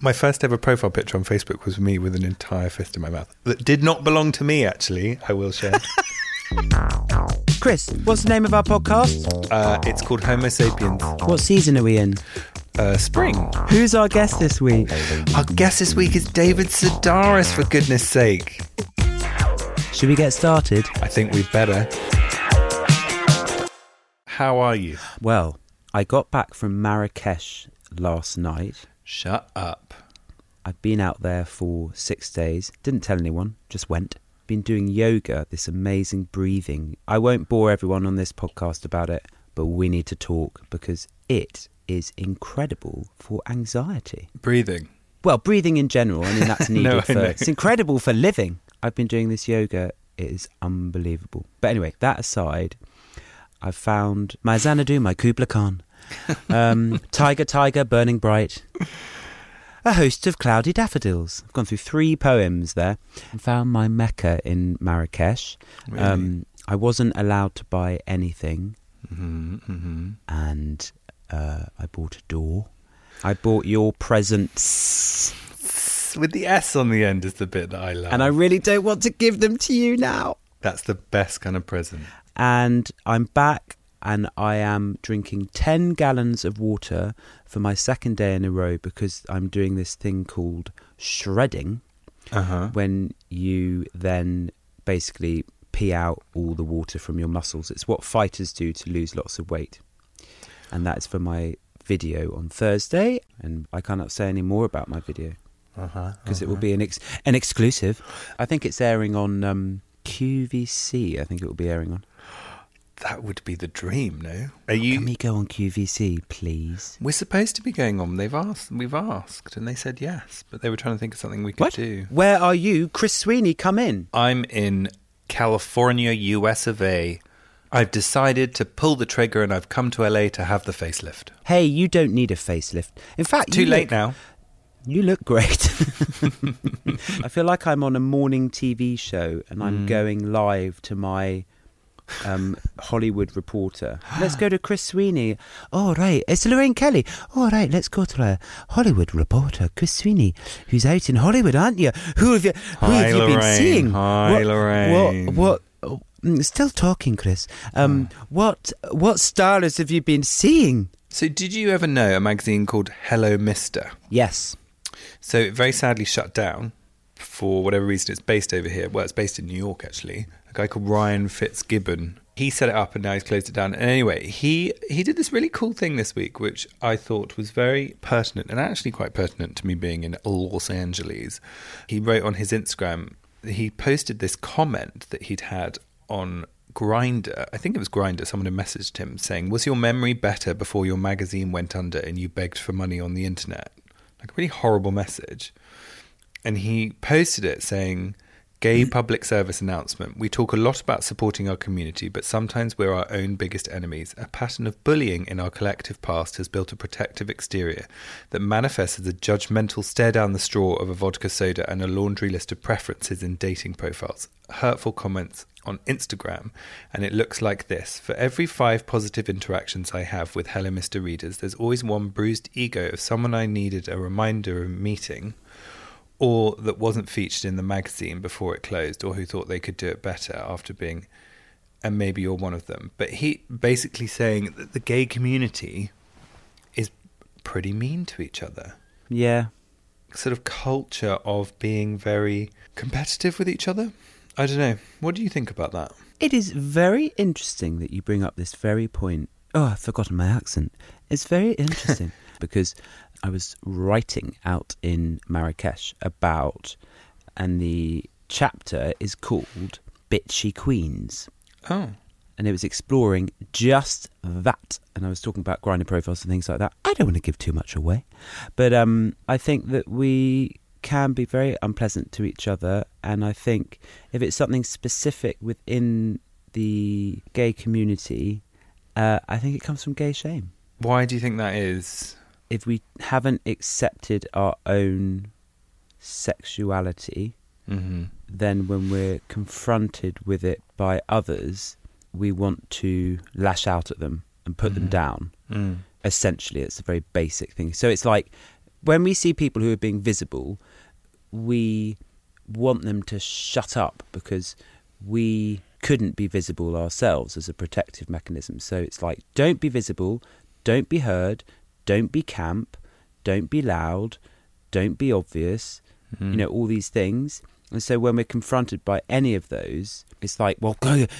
My first ever profile picture on Facebook was me with an entire fist in my mouth that did not belong to me, actually, I will share. Chris, what's the name of our podcast? uh, it's called Homo sapiens What season are we in? uh, Spring. Who's our guest this week? Our guest this week is David Sedaris, for goodness sake. Should we get started? I think we'd better. How are you? Well, I got back from Marrakesh last night. Shut up. I've been out there for six days. Didn't tell anyone, just went. Been doing yoga, this amazing breathing. I won't bore everyone on this podcast about it, but we need to talk because it is incredible for anxiety. Breathing. Well, breathing in general, I mean, that's needed No, for. It's incredible for living. I've been doing this yoga, it is unbelievable. But anyway, that aside, I've found my Xanadu, my Kubla Khan, um, Tiger, Tiger, Burning Bright, a host of cloudy daffodils. I've gone through three poems there and found my Mecca in Marrakesh. Really? Um, I wasn't allowed to buy anything, hmm hmm and uh, I bought a door. I bought your presents. With the S on the end is the bit that I love. and I really don't want to give them to you now. That's the best kind of present. And I'm back and I am drinking 10 gallons of water for my second day in a row because I'm doing this thing called shredding Uh huh. when you then basically pee out all the water from your muscles. It's what fighters do to lose lots of weight. And that's for my video on Thursday and I cannot say any more about my video Uh huh. because it will be an ex- an exclusive. I think it's airing on um, QVC. I think it will be airing on. That would be the dream, no? Are you? Can we go on QVC, please? We're supposed to be going on. They've asked. We've asked, and they said yes, but they were trying to think of something we could What? do. Where are you, Chris Sweeney? Come in. I'm in California, US of A. I've decided to pull the trigger, and I've come to LA to have the facelift. Hey, you don't need a facelift. In fact, Too late look- now. You look great. I feel like I'm on a morning TV show and Mm. I'm going live to my um, Hollywood reporter. Let's go to Chris Sweeney. All right, it's Lorraine Kelly. All right, let's go to a Hollywood reporter, Chris Sweeney, who's out in Hollywood, aren't you? Who have you? Who Hi, have you been seeing? Hi, what, Lorraine. What? What? oh, mm, Still talking, Chris. Um, what? What stars have you been seeing? So, did you ever know a magazine called Hello Mister? Yes. So, it very sadly shut down for whatever reason. It's based over here. Well, it's based in New York, actually. A guy called Ryan Fitzgibbon. He set it up and now he's closed it down. And anyway, he, he did this really cool thing this week, which I thought was very pertinent and actually quite pertinent to me being in Los Angeles. He wrote on his Instagram, he posted this comment that he'd had on Grindr. I think it was Grindr. Someone had messaged him saying, Was your memory better before your magazine went under and you begged for money on the internet? Like a really horrible message. And he posted it saying, Gay public service announcement. We talk a lot about supporting our community, but sometimes we're our own biggest enemies. A pattern of bullying in our collective past has built a protective exterior that manifests as a judgmental stare down the straw of a vodka soda and a laundry list of preferences in dating profiles. Hurtful comments on Instagram, and it looks like this. For every five positive interactions I have with Hello Mr. Readers, there's always one bruised ego of someone I needed a reminder of meeting or that wasn't featured in the magazine before it closed, or who thought they could do it better after being, and maybe you're one of them. But he basically saying that the gay community is pretty mean to each other. Yeah. Sort of culture of being very competitive with each other. I don't know. What do you think about that? It is very interesting that you bring up this very point. Oh, I've forgotten my accent. It's very interesting because I was writing out in Marrakesh about, and the chapter is called Bitchy Queens. Oh. And it was exploring just that. And I was talking about grinding profiles and things like that. I don't want to give too much away. But um, I think that we can be very unpleasant to each other. And I think if it's something specific within the gay community, uh, I think it comes from gay shame. Why do you think that is? If we haven't accepted our own sexuality, Mm-hmm. then when we're confronted with it by others, we want to lash out at them and put them Mhm. down. Mm. Essentially, it's a very basic thing. So it's like when we see people who are being visible, we want them to shut up because we couldn't be visible ourselves as a protective mechanism. So it's like, don't be visible, don't be heard, don't be camp, don't be loud, don't be obvious, you know, all these things. And so when we're confronted by any of those, it's like, well,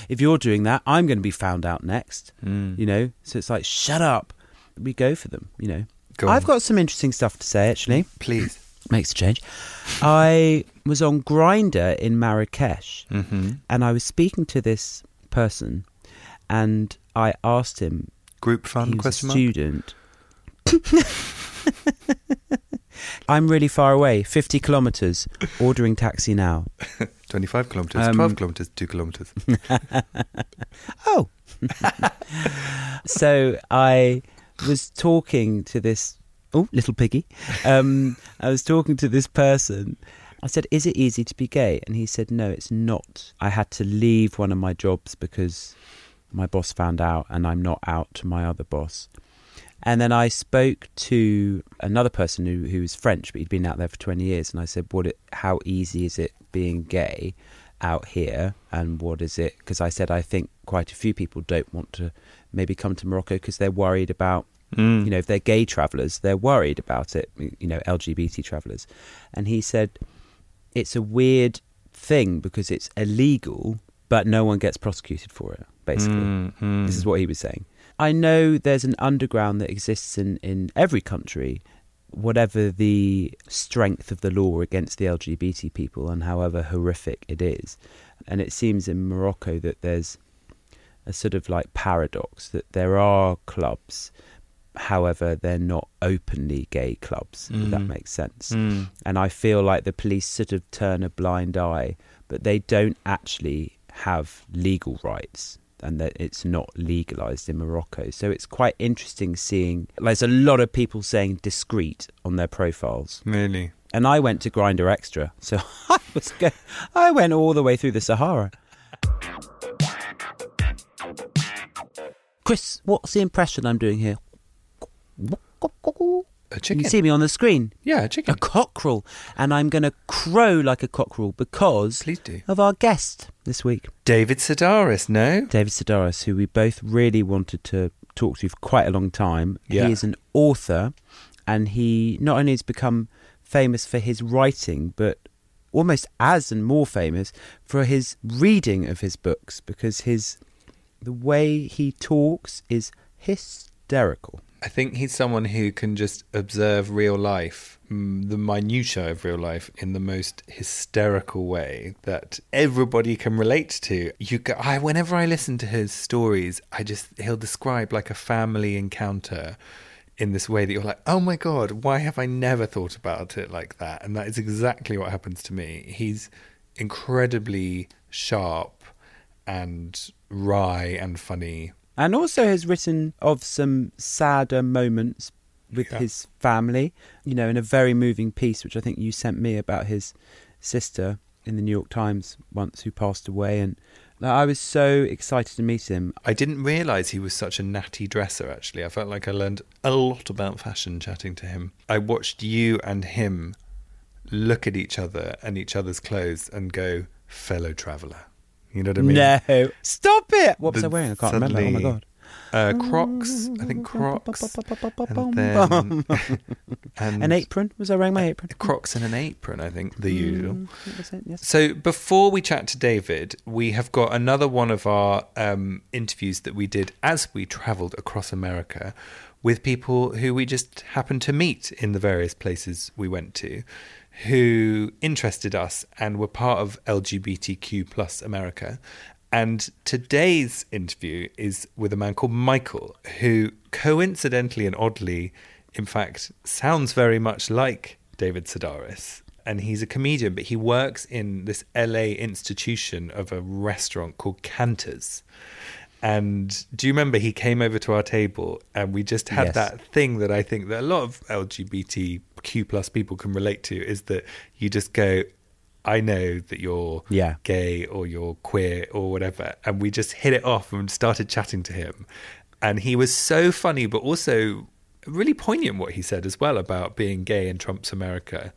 if you're doing that, I'm going to be found out next, Mm. you know? So it's like, shut up. We go for them, you know? Go I've got some interesting stuff to say, actually. Please. Makes a change. I was on Grindr in Marrakesh Mm-hmm. and I was speaking to this person and I asked him, Group fun? he was question a mark. I'm really far away, 50 kilometres, ordering taxi now. Twenty-five kilometers. Um, Twelve kilometers. Two kilometers. Oh. so I was talking to this, oh, little piggy. Um, I was talking to this person. I said, Is it easy to be gay? And he said, No, it's not. I had to leave one of my jobs because my boss found out and I'm not out to my other boss. And then I spoke to another person who, who was French, but he'd been out there for 20 years. And I said, what it, How easy is it being gay out here? And what is it? Because I said, I think quite a few people don't want to maybe come to Morocco because they're worried about, Mm. you know, if they're gay travelers, they're worried about it, you know, LGBT travelers. And he said, it's a weird thing because it's illegal, but no one gets prosecuted for it, basically. Mm, mm. This is what he was saying. I know there's an underground that exists in, in every country, whatever the strength of the law against the LGBT people and however horrific it is. And it seems in Morocco that there's a sort of like paradox that there are clubs, however, they're not openly gay clubs, if that Mm. makes sense. Mm. And I feel like the police sort of turn a blind eye, but they don't actually have legal rights and that it's not legalized in Morocco. So it's quite interesting seeing there's a lot of people saying discreet on their profiles. Really. And I went to Grindr Xtra. So I was go- I went all the way through the Sahara. Chris, what's the impression I'm doing here? A You chicken. can see me on the screen. yeah, a chicken. A cockerel. And I'm going to crow like a cockerel because Please do. of our guest this week, David Sedaris, no? David Sedaris, who we both really wanted to talk to for quite a long time. Yeah. He is an author, and he not only has become famous for his writing, but almost as and more famous for his reading of his books because his the way he talks is hysterical. I think he's someone who can just observe real life, mm, the minutiae of real life, in the most hysterical way that everybody can relate to. You, go, I, whenever I listen to his stories, I just he'll describe like a family encounter in this way that you're like, oh my god, why have I never thought about it like that? And that is exactly what happens to me. He's incredibly sharp and wry and funny. And also has written of some sadder moments with Yeah. his family. You know, in a very moving piece, which I think you sent me about his sister in the New York Times once, who passed away, and I was so excited to meet him. I didn't realise he was such a natty dresser, actually. I felt like I learned a lot about fashion chatting to him. I watched you and him look at each other and each other's clothes and go, fellow traveller. You know what I mean? no, stop it! What was I wearing? I can't remember. Oh my god. Uh, Crocs, I think Crocs, and then and An apron? Was I wearing my apron? Crocs and an apron. I think the usual. That was it, yes. So before we chat to David, we have got another one of our um, interviews that we did as we travelled across America with people who we just happened to meet in the various places we went to, who interested us and were part of LGBTQ plus America. And today's interview is with a man called Michael, who coincidentally and oddly, in fact, sounds very much like David Sedaris. And he's a comedian, but he works in this LA institution of a restaurant called Canter's. And do you remember he came over to our table and we just had Yes. that thing that I think that a lot of LGBTQ plus people can relate to is that you just go, I know that you're Yeah. gay or you're queer or whatever. And we just hit it off and started chatting to him. And he was so funny, but also really poignant what he said as well about being gay in Trump's America.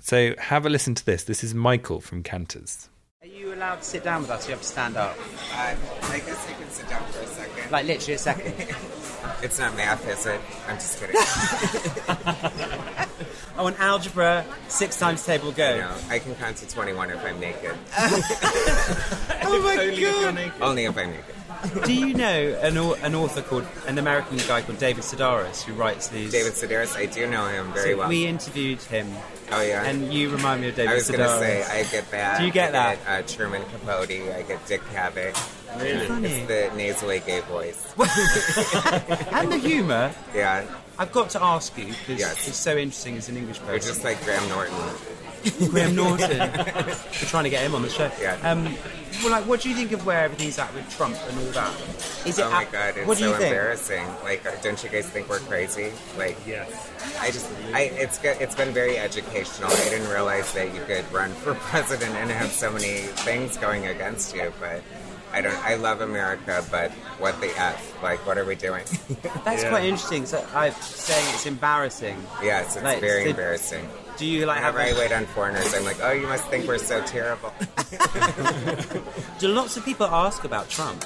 So have a listen to this. This is Michael from Canter's. Are you allowed to sit down with us? You have to stand up. Uh, I guess I can sit down for a second. Like literally a second. it's not math, is it? I'm just kidding. oh, an algebra, six times table go. no, I can count to 21 if I'm naked. Oh my god! Only if I'm naked. Do you know an, an author called, an American guy called David Sedaris who writes these? David Sedaris, I do know him very So well. We interviewed him, oh, yeah? and you remind me of David I was Sedaris. going to say, I get that. Do you get I that? Get, uh, Truman Capote, I get Dick Cavett. Really? Funny. It's the nasally gay voice. and the humour. yeah, I've got to ask you because Yes. it's so interesting as an English person. you're just like Graham Norton. Graham Norton. We're trying to get him on the show. Yeah. Um, well, like, what do you think of where everything's at with Trump and all that? Is it? Oh my god, it's what do so you think? embarrassing. Like, uh, don't you guys think we're crazy? Like, yes. I just, I, it's good. It's been very educational. I didn't realize that you could run for president and have so many things going against you. But I don't. I love America, but what the f? Like, what are we doing? That's quite interesting. So I'm saying it's embarrassing. yes, it's Like, very so- embarrassing. Do you like have? Whenever I wait on foreigners, I'm like, oh, you must think we're so terrible. Do lots of people ask about Trump?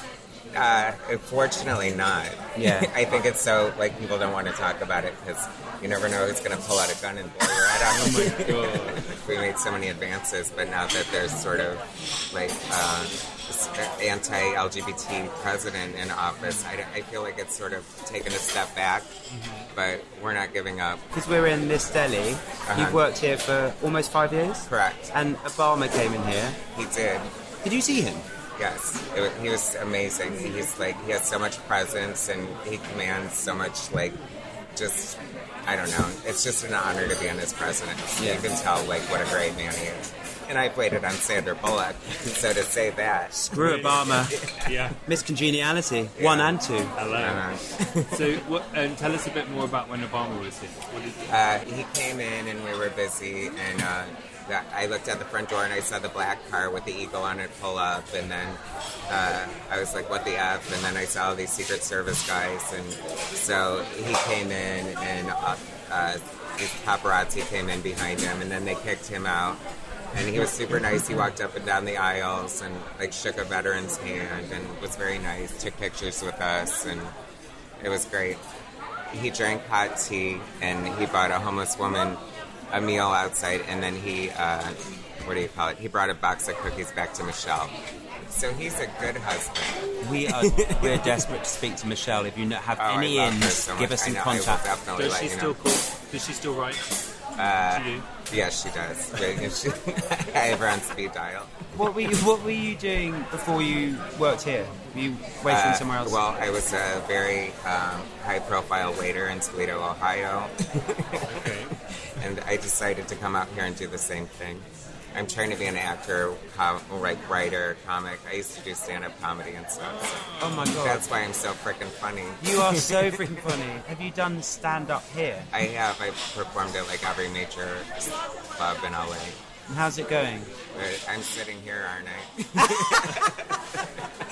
Uh, fortunately, not. Yeah. I think it's so like people don't want to talk about it because you never know who's going to pull out a gun and blow your head off. Oh my god! we made so many advances, but now that there's sort of like uh, anti-LGBT president in office, I, I feel like it's sort of taken a step back. Mm-hmm. But we're not giving up. Because we're in this deli. Uh-huh. You've worked here for almost five years. Correct. And Obama came in here. He did. Did you see him? Yes, it was, he was amazing. He's like he has so much presence and he commands so much like just I don't know. It's just an honor to be on his presence. Yeah. You can tell like what a great man he is. And I played it on Sandra Bullock, so to say that. Screw Obama. Yeah. Miss Congeniality. One and two. Hello. Uh, so, what, um, tell us a bit more about when Obama was here. What did, uh, he came in and we were busy and uh, I looked at the front door and I saw the black car with the eagle on it pull up and then uh, I was like, what the F? And then I saw all these Secret Service guys and so he came in and uh, uh, these paparazzi came in behind him and then they kicked him out. And he was super nice. He walked up and down the aisles and like shook a veteran's hand and was very nice. Took pictures with us and it was great he drank hot tea and he bought a homeless woman a meal outside and then he uh, what do you call it he brought a box of cookies back to michelle so he's a good husband We are we're desperate to speak to Michelle. If you have Oh, any love ins, so give us some I know, contact. does she you still know. call? Does she still write Uh, to you? yes she does But she- i have her on speed dial What were you What were you doing before you worked here? Were you waiting Uh, somewhere else? well i was a very um, high profile waiter in toledo ohio Okay. and I decided to come out here and do the same thing. I'm trying to be an actor, com- like writer, comic. I used to do stand-up comedy and stuff. So oh my god, that's why I'm so freaking funny. you are so freaking funny. Have you done stand up here? I have. I performed at like every major club in LA. And how's it going? I'm sitting here, aren't I?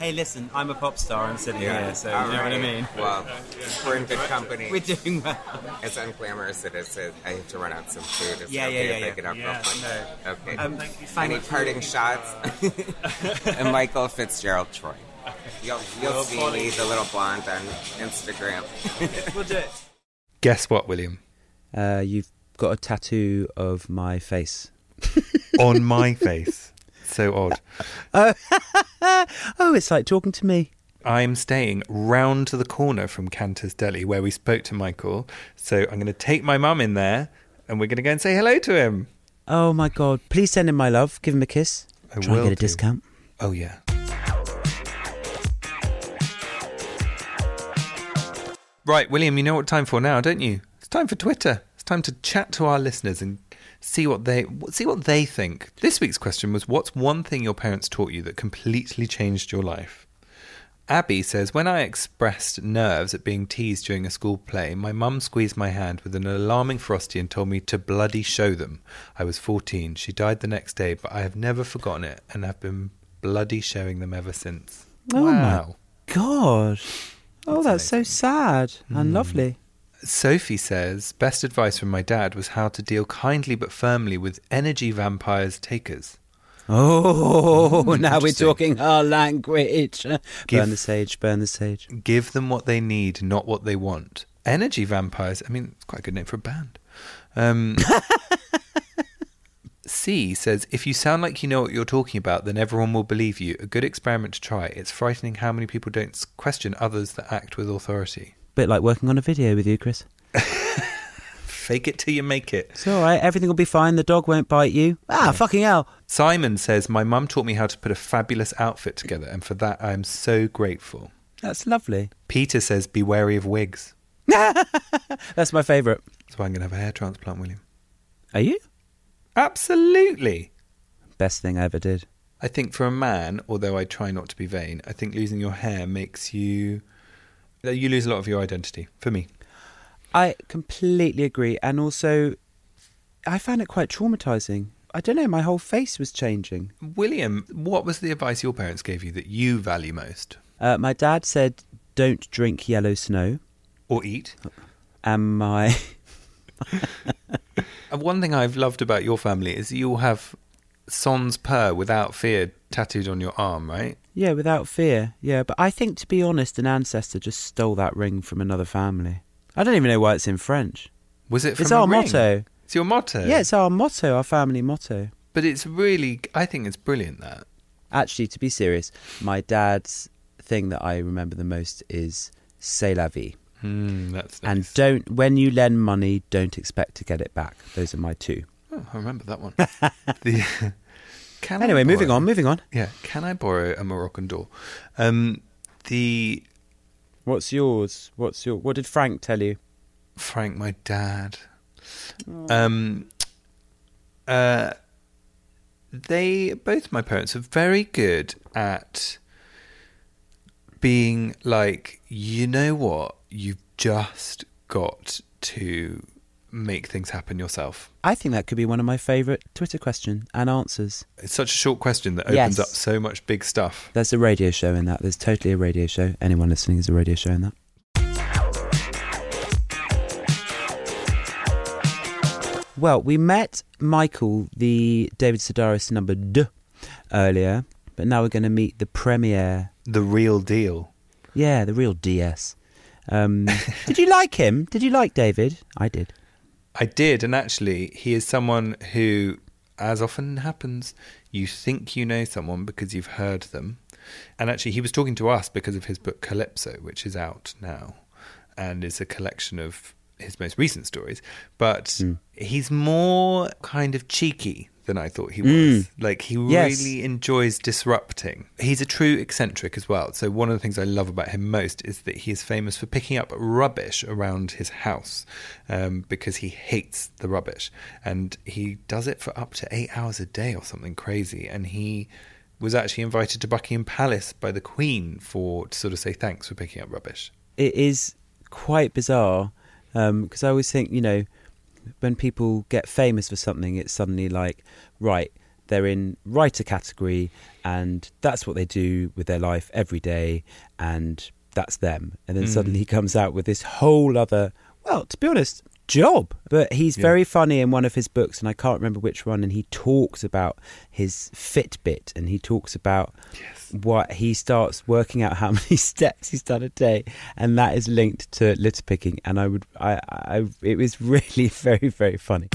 Hey, listen, I'm a pop star. I'm sitting Yeah. here, so All you know what I mean. Well, we're in good company. We're doing well. As unglamorous it is, I have to run out some food. Is it Yeah, okay yeah, if yeah, I get up yeah. real quick? No. Okay. Um, Any thank parting shots? and Michael Fitzgerald Troy. You'll, you'll see me, the little blonde, on Instagram. We'll do it. Guess what, William? Uh, you've got a tattoo of my face. On my face. So odd. Oh, oh, it's like talking to me. I'm staying round to the corner from Canter's Deli where we spoke to Michael. So I'm going to take my mum in there and we're going to go and say hello to him. Oh my god! Please send him my love. Give him a kiss. I Try will and get a do. discount. Oh, yeah. Right, William, you know what time for now, don't you? It's time for Twitter. It's time to chat to our listeners and see what they see what they think. This week's question was what's one thing your parents taught you that completely changed your life? Abby says, When I expressed nerves at being teased during a school play, my mum squeezed my hand with an alarming frosty and told me to bloody show them. I was 14. She died the next day, but I have never forgotten it and have been bloody showing them ever since. Oh wow. my god! Oh, That's that's, so sad and hmm. lovely. Sophie says, Best advice from my dad was how to deal kindly but firmly with energy vampires takers. Oh, now we're talking our language. Give- Burn the sage. Burn the sage. Give them what they need, not what they want. Energy vampires. I mean, it's quite a good name for a band. Um, C says, if you sound like you know what you're talking about, then everyone will believe you. A good experiment to try. It's frightening how many people don't question others that act with authority. Bit like working on a video with you, Chris. Fake it till you make it. It's all right. Everything will be fine. The dog won't bite you. Ah, fucking hell. Simon says, my mum taught me how to put a fabulous outfit together, and for that I am so grateful. That's lovely. Peter says, be wary of wigs. That's my favourite. That's why I'm going to have a hair transplant, William. Are you? Absolutely. Best thing I ever did. I think for a man, although I try not to be vain, I think losing your hair makes you you lose a lot of your identity. For me, I completely agree. And also, I found it quite traumatizing. I don't know, my whole face was changing. William, what was the advice your parents gave you that you value most, Uh, my dad said, don't drink yellow snow. or eat? And my. One thing I've loved about your family is you all have "Sans peur" without fear tattooed on your arm, right? Yeah, without fear. Yeah, but I think, to be honest, an ancestor just stole that ring from another family. I don't even know why it's in French. Was it? From It's our ring? motto. It's your motto. Yeah, it's our motto, our family motto. but it's really. I think it's brilliant that. Actually, to be serious, my dad's thing that I remember the most is c'est la vie. Hmm, that's nice. And don't, when you lend money, don't expect to get it back. Those are my two. Oh, I remember that one. the, can Anyway, moving on, moving on. Yeah, can I borrow a Moroccan door? Um, the What's yours? What's your? What did Frank tell you? Frank, my dad. Um, uh, they both my parents are very good at being like, you know what, you've just got to make things happen yourself. I think that could be one of my favourite Twitter question and answers. It's such a short question that opens Yes. up so much big stuff. There's a radio show in that. There's totally a radio show. Anyone listening is a radio show in that. Well, we met Michael, the David Sedaris number D, earlier, but now we're going to meet the premiere. The real deal. Yeah, the real DS. Um, did you like him? Did you like David? I did. I did, and actually, he is someone who, as often happens, you think you know someone because you've heard them. And actually, he was talking to us because of his book Calypso, which is out now and is a collection of his most recent stories. But Hmm. he's more kind of cheeky than I thought he was. Mm. Like, he Yes. really enjoys disrupting. He's a true eccentric as well. So, one of the things I love about him most is that he is famous for picking up rubbish around his house um, because he hates the rubbish. And he does it for up to eight hours a day or something crazy. And he was actually invited to Buckingham Palace by the Queen for to sort of say thanks for picking up rubbish. it is quite bizarre because I always think, you know, when people get famous for something, it's suddenly like, right, they're in writer category, and that's what they do with their life every day, and that's them. And then hmm. suddenly he comes out with this whole other, well, to be honest, job. But he's very funny in one of his books, and I can't remember which one. And he talks about his Fitbit, and he talks about what he starts working out how many steps he's done a day, and that is linked to litter picking. And I would, I, I, it was really very, very funny.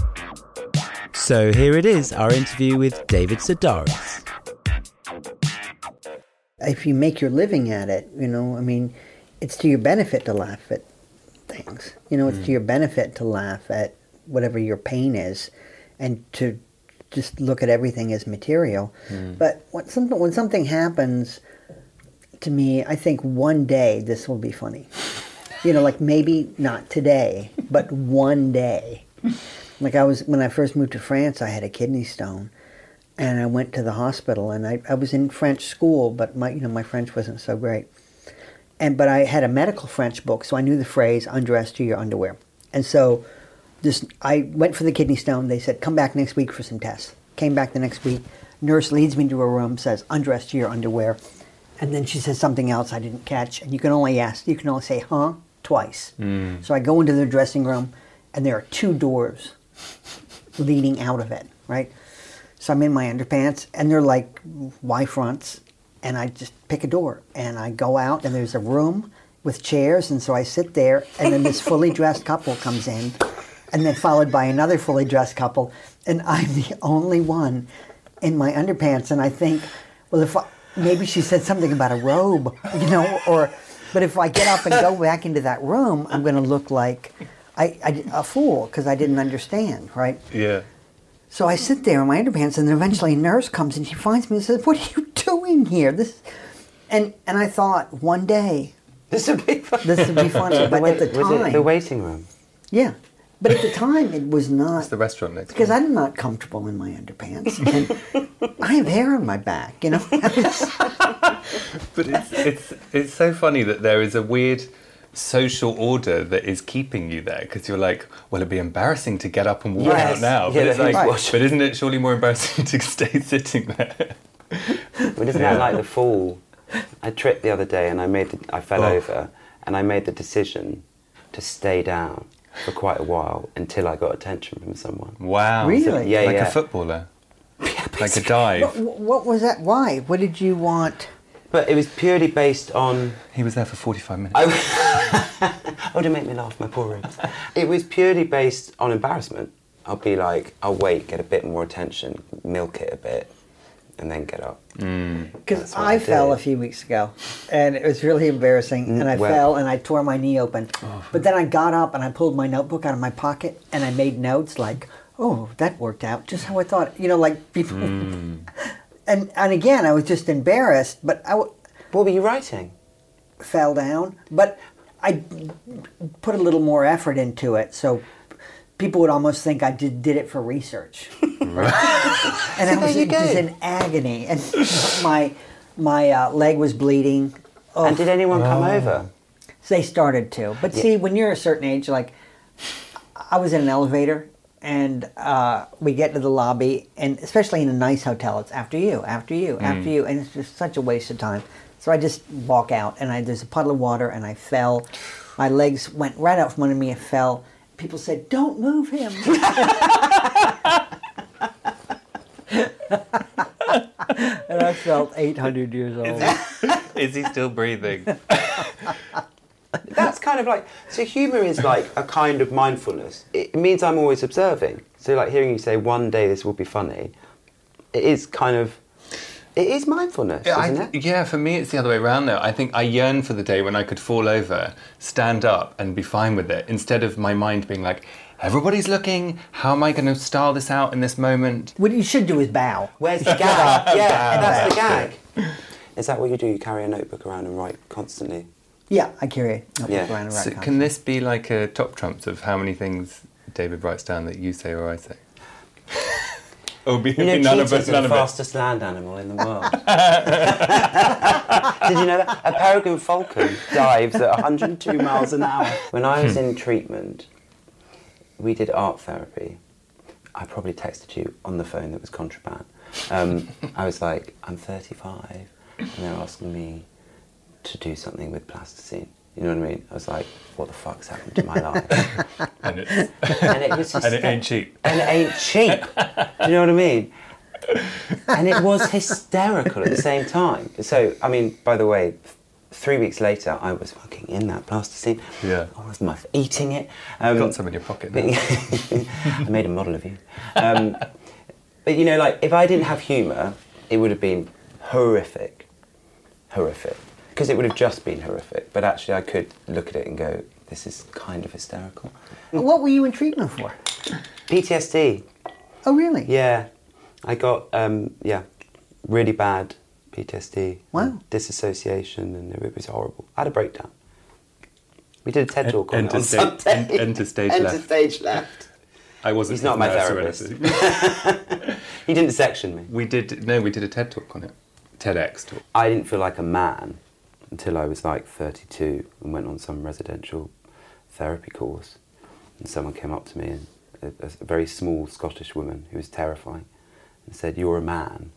So here it is, our interview with David Sedaris. if you make your living at it, you know, I mean, it's to your benefit to laugh at things. You know, it's to your benefit to laugh at whatever your pain is, and to just look at everything as material. Hmm. But when something when something happens to me, I think one day this will be funny. You know, like maybe not today, but one day. Like I was when I first moved to France, I had a kidney stone, and I went to the hospital, and I, I was in French school, but my you know my French wasn't so great, and but I had a medical French book, so I knew the phrase "undress to your underwear," and so this I went for the kidney stone. They said come back next week for some tests. Came back the next week. Nurse leads me to a room, says undress to your underwear, and then she says something else I didn't catch, and you can only ask, you can only say huh twice. Mm. So I go into the dressing room, and there are two doors leading out of it, right? So I'm in my underpants, and they're like Y fronts, and I just pick a door, and I go out, and there's a room with chairs, and so I sit there, and then this fully dressed couple comes in, and then followed by another fully dressed couple, and I'm the only one in my underpants, and I think, well, if I, maybe she said something about a robe, you know, or, but if I get up and go back into that room, I'm going to look like I, I, a fool because I didn't understand, right? Yeah. So I sit there in my underpants, and then eventually a nurse comes and she finds me and says, "What are you doing here?" This, and and I thought one day This would be fun. this would be funny, but at the was time, it the waiting room? yeah, but at the time it was not It's the restaurant next because door. I'm not comfortable in my underpants, and I have hair on my back, you know. But it's, it's it's so funny that there is a weird social order that is keeping you there because you're like, well, it'd be embarrassing to get up and walk Yes. out now. Yeah, But it's like, is what- but isn't it surely more embarrassing to stay sitting there? But isn't that like the fall? I tripped the other day and I made the, I fell Oh. over and I made the decision to stay down for quite a while until I got attention from someone. Wow. Really? Yeah, like yeah. a footballer. like a dive. what, what was that? Why? What did you want? But it was purely based on He was there for 45 minutes. Oh, don't make me laugh, my poor ribs. It was purely based on embarrassment. I'll be like, I'll wait, get a bit more attention, milk it a bit, and then get up. Mm. Because That's what I, I fell a few weeks ago, and it was really embarrassing. Mm, and I well- fell and I tore my knee open. Oh, but then I got up and I pulled my notebook out of my pocket and I made notes like, "Oh, that worked out just how I thought." You know, like people. and and again, I was just embarrassed, but I w- What were you writing? fell down. But I put a little more effort into it, so people would almost think I did did it for research. and I was you in, just in agony, and my my uh, leg was bleeding. Oh, And did anyone come over? they started to. But see, when you're a certain age, like I was in an elevator and uh, we get to the lobby, and especially in a nice hotel, it's after you, after you, after you, and it's just such a waste of time. So I just walk out, and I, there's a puddle of water, and I fell. My legs went right out from under me. I fell. People said, "Don't move him." and I felt 800 years old. Is he still breathing? That's kind of like so. Humor is like a kind of mindfulness. It means I'm always observing. So, like hearing you say, "One day this will be funny," it is kind of. It is mindfulness, Yeah, isn't I, it? yeah, for me it's the other way around though. I think I yearn for the day when I could fall over, stand up, and be fine with it, instead of my mind being like, everybody's looking, how am I going to style this out in this moment? What you should do is bow. Where's the gag? yeah, that's the gag. Is that what you do? You carry a notebook around and write constantly. Yeah, I carry a notebook Yeah. around So write can this be like a top trumps of how many things David writes down that you say or I say? or be, You know, none of cheetahs are none the of it. fastest land animal in the world. Did you know that? A peregrine falcon dives at 102 miles an hour. When I was in treatment, we did art therapy. I probably texted you on the phone that was contraband. Um, I was like, I'm 35, and they're asking me to do something with plasticine. You know what I mean? I was like, what the fuck's happened to my life? And, and it was and it ain't cheap. and it ain't cheap. Do you know what I mean? And it was hysterical at the same time. So, I mean, by the way, three weeks later, I was fucking in that plasticine. Yeah. I was my, eating it. Um, Got some in your pocket now. I made a model of you. Um, but you know, like if I didn't have humour, it would have been horrific, horrific, because it would have just been horrific. But actually, I could look at it and go, "This is kind of hysterical." What were you in treatment for? PTSD. Oh, really? Yeah, I got um, yeah, really bad PTSD. Wow. Disassociation, and it was horrible. I had a breakdown. We did a TED En- talk on it on enter sta- Sunday. en- enter stage Enter left. stage left. I wasn't. He's not my therapist. He didn't section me. we did no, we did a TED talk on it. TEDx talk. I didn't feel like a man until I was like 32 and went on some residential therapy course. And someone came up to me, and a, a very small Scottish woman who was terrifying, and said, "You're a man.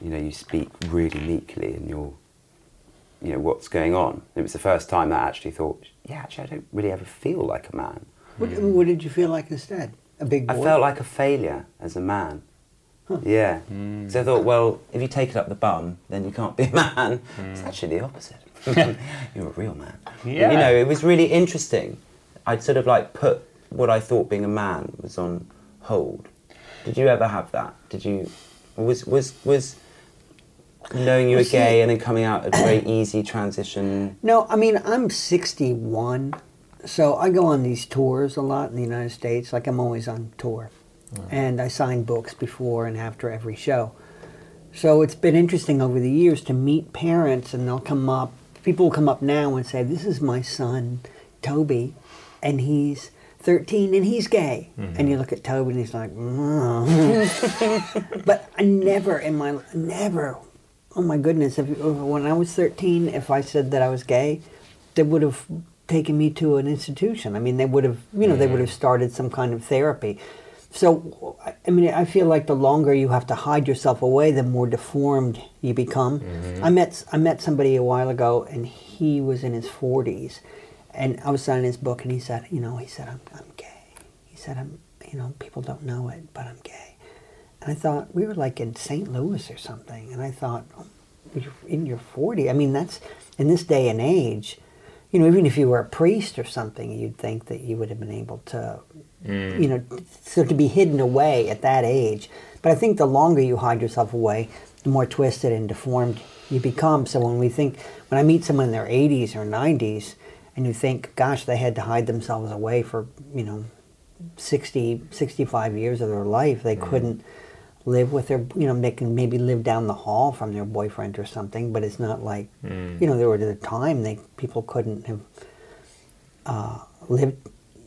You know, you speak really meekly, and you're, you know, what's going on." It was the first time that I actually thought, "Yeah, actually, I don't really ever feel like a man. What, what did you feel like instead? A big boy? I felt like a failure as a man." Yeah. Hmm. So I thought, well, if you take it up the bum, then you can't be a man. Hmm. It's actually the opposite. You're a real man. Yeah. You know, it was really interesting. I'd sort of like put what I thought being a man was on hold. Did you ever have that? Did you? Was was was knowing you were gay and then coming out a very easy transition? No, I mean, I'm 61, so I go on these tours a lot in the United States. Like, I'm always on tour. And I sign books before and after every show. So it's been interesting over the years to meet parents, and they'll come up, people will come up now and say, This is my son, Toby, and he's 13 and he's gay. And you look at Toby and he's like, "Mm." but I never in my never. Oh my goodness! If, when I was 13, if I said that I was gay, they would have taken me to an institution. I mean, they would have, you know, they would have started some kind of therapy. So, I- mean, I feel like the longer you have to hide yourself away, the more deformed you become. Mm-hmm. I met I met somebody a while ago, and he was in his 40s, and I was signing his book, and he said, you know, he said, I'm, I'm gay. He said, I'm, you know, people don't know it, but I'm gay. And I thought we were like in St. Louis or something, and I thought, oh, you're in your 40. I mean, that's in this day and age. You know, even if you were a priest or something, you'd think that you would have been able to, Mm. you know, so to be hidden away at that age. But I think the longer you hide yourself away, the more twisted and deformed you become. So when we think, when I meet someone in their 80s or 90s, and you think, gosh, they had to hide themselves away for, you know, 60, 65 years of their life. They mm. couldn't live with their, you know, they can maybe live down the hall from their boyfriend or something, but it's not like, mm. you know, there were at a time they people couldn't have uh, lived,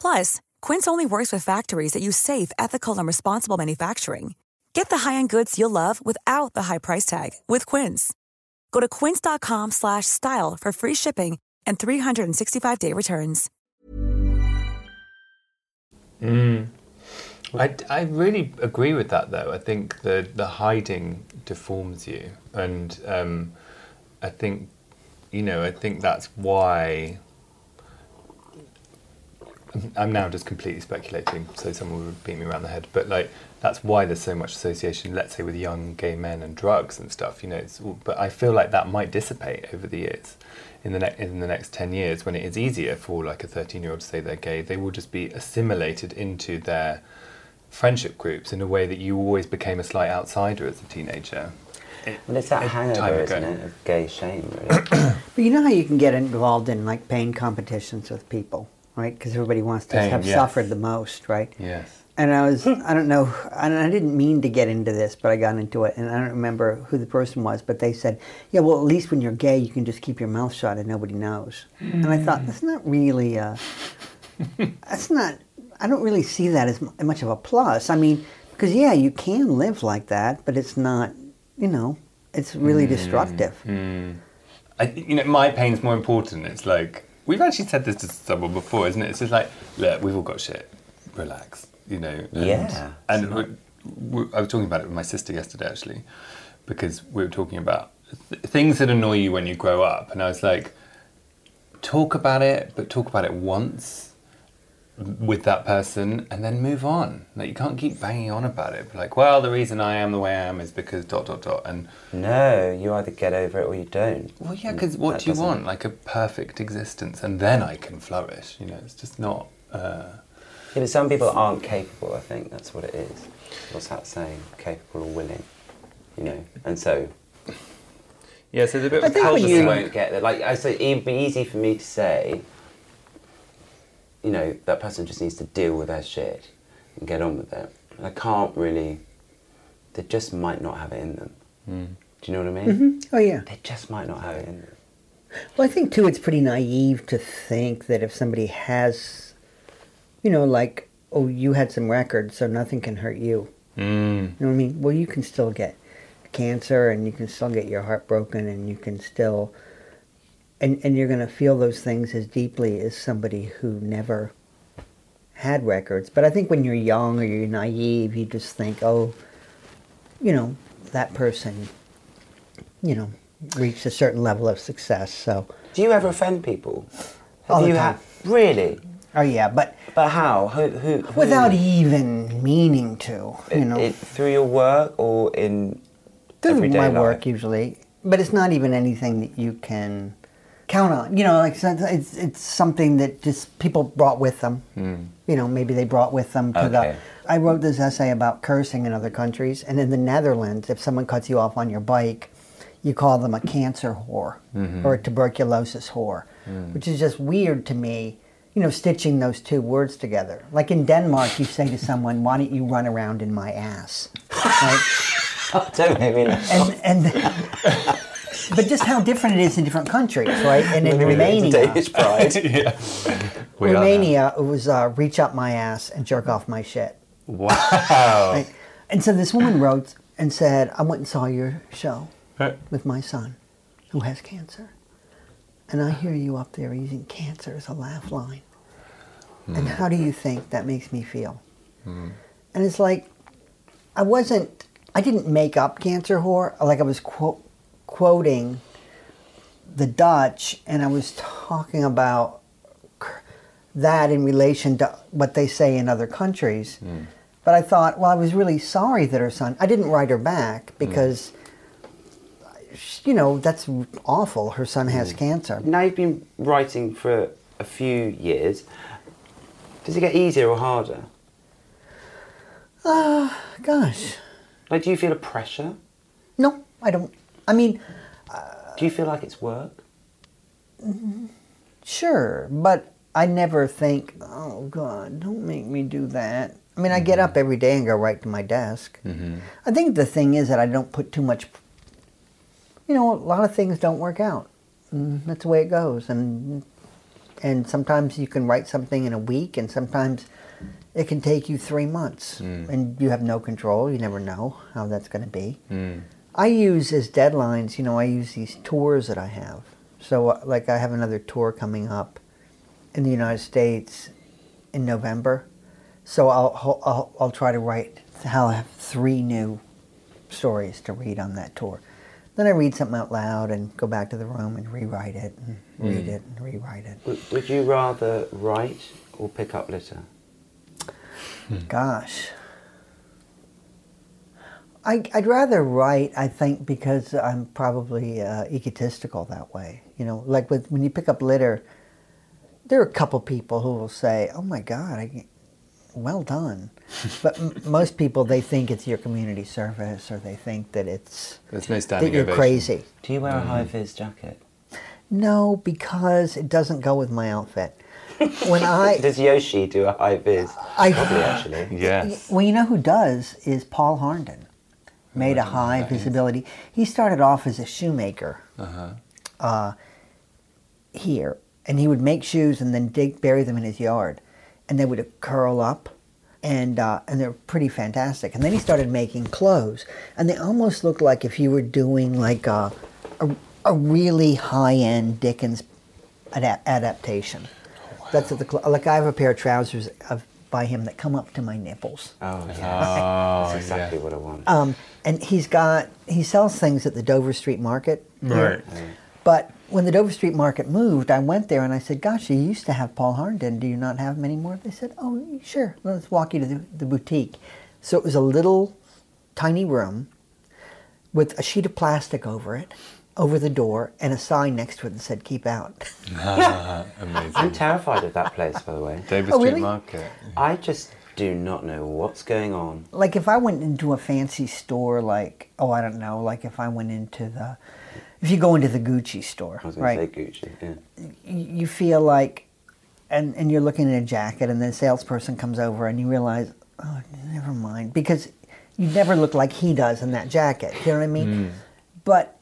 Plus, Quince only works with factories that use safe, ethical, and responsible manufacturing. Get the high-end goods you'll love without the high price tag with Quince. Go to quince.com slash style for free shipping and 365-day returns. I, I really agree with that though. I think the the hiding deforms you, and um, I think you know I think that's why I'm now just completely speculating, so someone would beat me around the head. But like, that's why there's so much association, let's say, with young gay men and drugs and stuff. You know, it's, but I feel like that might dissipate over the years. In the, ne- in the next 10 years, when it is easier for like a 13 year old to say they're gay, they will just be assimilated into their friendship groups in a way that you always became a slight outsider as a teenager. Well, it's that a hangover, time isn't ago. it, of gay shame, really. But you know how you can get involved in like pain competitions with people, right? Because everybody wants to Pain, have yes. suffered the most, right? Yes. And I was, hmm. I don't know, and I didn't mean to get into this, but I got into it, and I don't remember who the person was, but they said, yeah, well, at least when you're gay, you can just keep your mouth shut and nobody knows. And I thought, hmm. that's not really, uh, that's not, I don't really see that as much of a plus. I mean, because yeah, you can live like that, but it's not, you know, it's really hmm. destructive. I, you know, my pain's more important. It's like we've actually said this to someone before, isn't it? It's just like, look, we've all got shit. Relax, you know. And, Yeah. And we, we, I was talking about it with my sister yesterday, actually, because we were talking about th- things that annoy you when you grow up, and I was like, talk about it, but talk about it once with that person and then move on. Like you can't keep banging on about it. Like, well, the reason I am the way I am is because dot dot dot and no, you either get over it or you don't. well, yeah, because what do you doesn't- want? Like a perfect existence, and then I can flourish. You know, it's just not. Uh, Yeah, but some people aren't capable, I think that's what it is. What's that saying? Capable or willing, you know? And so yeah, so there's a bit I of think when culture you- you won't get there. Like I say, it'd be easy for me to say, you know, that person just needs to deal with their shit and get on with it. And I can't really. They just might not have it in them. Do you know what I mean? Oh yeah. They just might not have it in them. Well, I think too, it's pretty naive to think that if somebody has, you know, like, oh, you had some records, so nothing can hurt you. Mm. You know what I mean? Well, you can still get cancer, and you can still get your heart broken, and you can still, and and you're going to feel those things as deeply as somebody who never had records. But I think when you're young or you're naive, you just think, oh, you know, that person, you know, reached a certain level of success, so. Do you ever offend people? Have All you had really? Oh yeah, but But how? Who? who, who without even meaning to, you know, it, through your work or in through my life? work usually. But it's not even anything that you can count on. You know, like it's it's something that just people brought with them. Hmm. You know, maybe they brought with them to Okay. the. I wrote this essay about cursing in other countries, and in the Netherlands, if someone cuts you off on your bike, you call them a cancer whore mm-hmm. or a tuberculosis whore, hmm. which is just weird to me. You know, stitching those two words together. Like in Denmark, you say to someone, "Why don't you run around in my ass?" Right? Oh, don't make me laugh. and and but just how different it is in different countries, right? And in Maybe we get into Romania, Danish pride. yeah. We. Romania, it was uh, reach up my ass and jerk off my shit. Wow. Right? And so this woman wrote and said, "I went and saw your show Right. with my son, who has cancer, and I hear you up there using cancer as a laugh line. And how do you think that makes me feel?" And it's like, I wasn't, I didn't make up cancer whore. Like I was quote, quoting the Dutch, and I was talking about that in relation to what they say in other countries. Hmm. But I thought, well, I was really sorry that her son. I didn't write her back hmm. because, you know, that's awful. Her son has hmm. cancer. Now you've been writing for a few years. Does it get easier or harder? Ah, gosh, Like, do you feel a pressure? no, I don't. I mean, Do you feel like it's work? Mm-hmm. Sure, but I never think, oh God, don't make me do that. I mean, I get up mm-hmm. every day and go right to my desk. Mm-hmm. I think the thing is that I don't put too much. You know, a lot of things don't work out. Mm, That's the way it goes, and and sometimes you can write something in a week, and sometimes it can take you three months, mm. and you have no control. You never know how that's going to be. Mm. I use as deadlines, you know, I use these tours that I have. So, uh, like, I have another tour coming up in the United States in November. So, I'll, I'll, I'll try to write, I'll have three new stories to read on that tour. Then I read something out loud and go back to the room and rewrite it and read it and rewrite it. Would, would you rather write or pick up litter? Gosh. I, I'd rather write, I think, because I'm probably uh, egotistical that way. You know, like with, when you pick up litter, there are a couple people who will say, oh my God, I, well done. but m- most people, they think it's your community service or they think that it's There's no that standing you're ovation. crazy. Do you wear a high vis jacket? No, because it doesn't go with my outfit. When I, Does Yoshi do a high vis? I Probably actually. Yes. Well, you know who does is Paul Harnden. Made a high visibility. He started off as a shoemaker uh, here, and he would make shoes and then dig, bury them in his yard, and they would curl up, and uh, and they're pretty fantastic. And then he started making clothes, and they almost look like if you were doing like a a, a really high end Dickens adap- adaptation. That's what the cl- like. I have a pair of trousers of by him that come up to my nipples. Oh, yeah. Oh, That's exactly what I want. Um, and he's got he sells things at the Dover Street Market. Right. But when the Dover Street Market moved, I went there and I said, "Gosh, you used to have Paul Harnden. Do you not have him anymore?" They said, "Oh, sure. Let's walk you to the, the boutique." So it was a little tiny room with a sheet of plastic over it, over the door, and a sign next to it that said "Keep out." Ah, amazing. I'm terrified of that place, by the way. Dover Oh, Street really? Market. I just do not know what's going on. like if I went into a fancy store, like oh I don't know, like if I went into the, if you go into the Gucci store, I was going right? say Gucci. Yeah. you feel like, and and you're looking at a jacket, and the salesperson comes over, and you realize, oh, never mind, because you never look like he does in that jacket. You know what I mean? Hmm. But